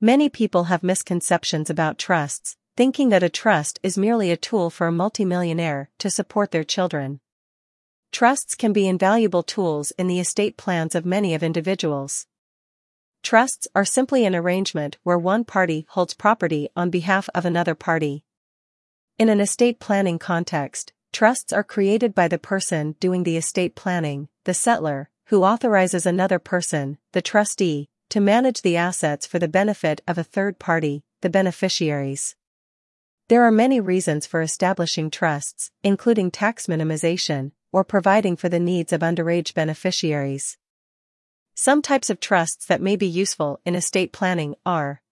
Many people have misconceptions about trusts, thinking that a trust is merely a tool for a multimillionaire to support their children. Trusts can be invaluable tools in the estate plans of many of individuals. Trusts are simply an arrangement where one party holds property on behalf of another party. In an estate planning context, trusts are created by the person doing the estate planning, the settlor, who authorizes another person, the trustee, to manage the assets for the benefit of a third party, the beneficiaries. There are many reasons for establishing trusts, including tax minimization, or providing for the needs of underage beneficiaries. Some types of trusts that may be useful in estate planning are